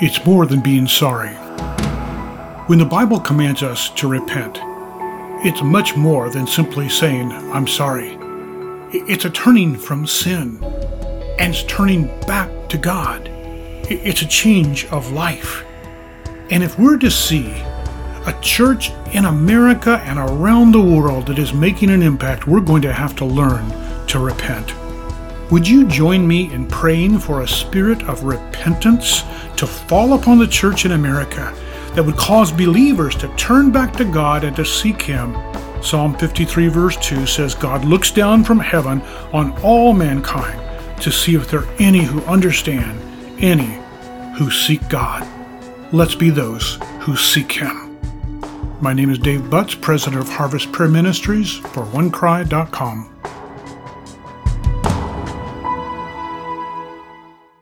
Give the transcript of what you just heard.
It's more than being sorry. When the Bible commands us to repent, it's much more than simply saying, I'm sorry. It's a turning from sin and it's turning back to God. It's a change of life. And if we're to see a church in America and around the world that is making an impact, we're going to have to learn to repent. Would you join me in praying for a spirit of repentance to fall upon the church in America that would cause believers to turn back to God and to seek Him? Psalm 53, verse 2 says, God looks down from heaven on all mankind to see if there are any who understand, any who seek God. Let's be those who seek Him. My name is Dave Butts, president of Harvest Prayer Ministries for OneCry.com.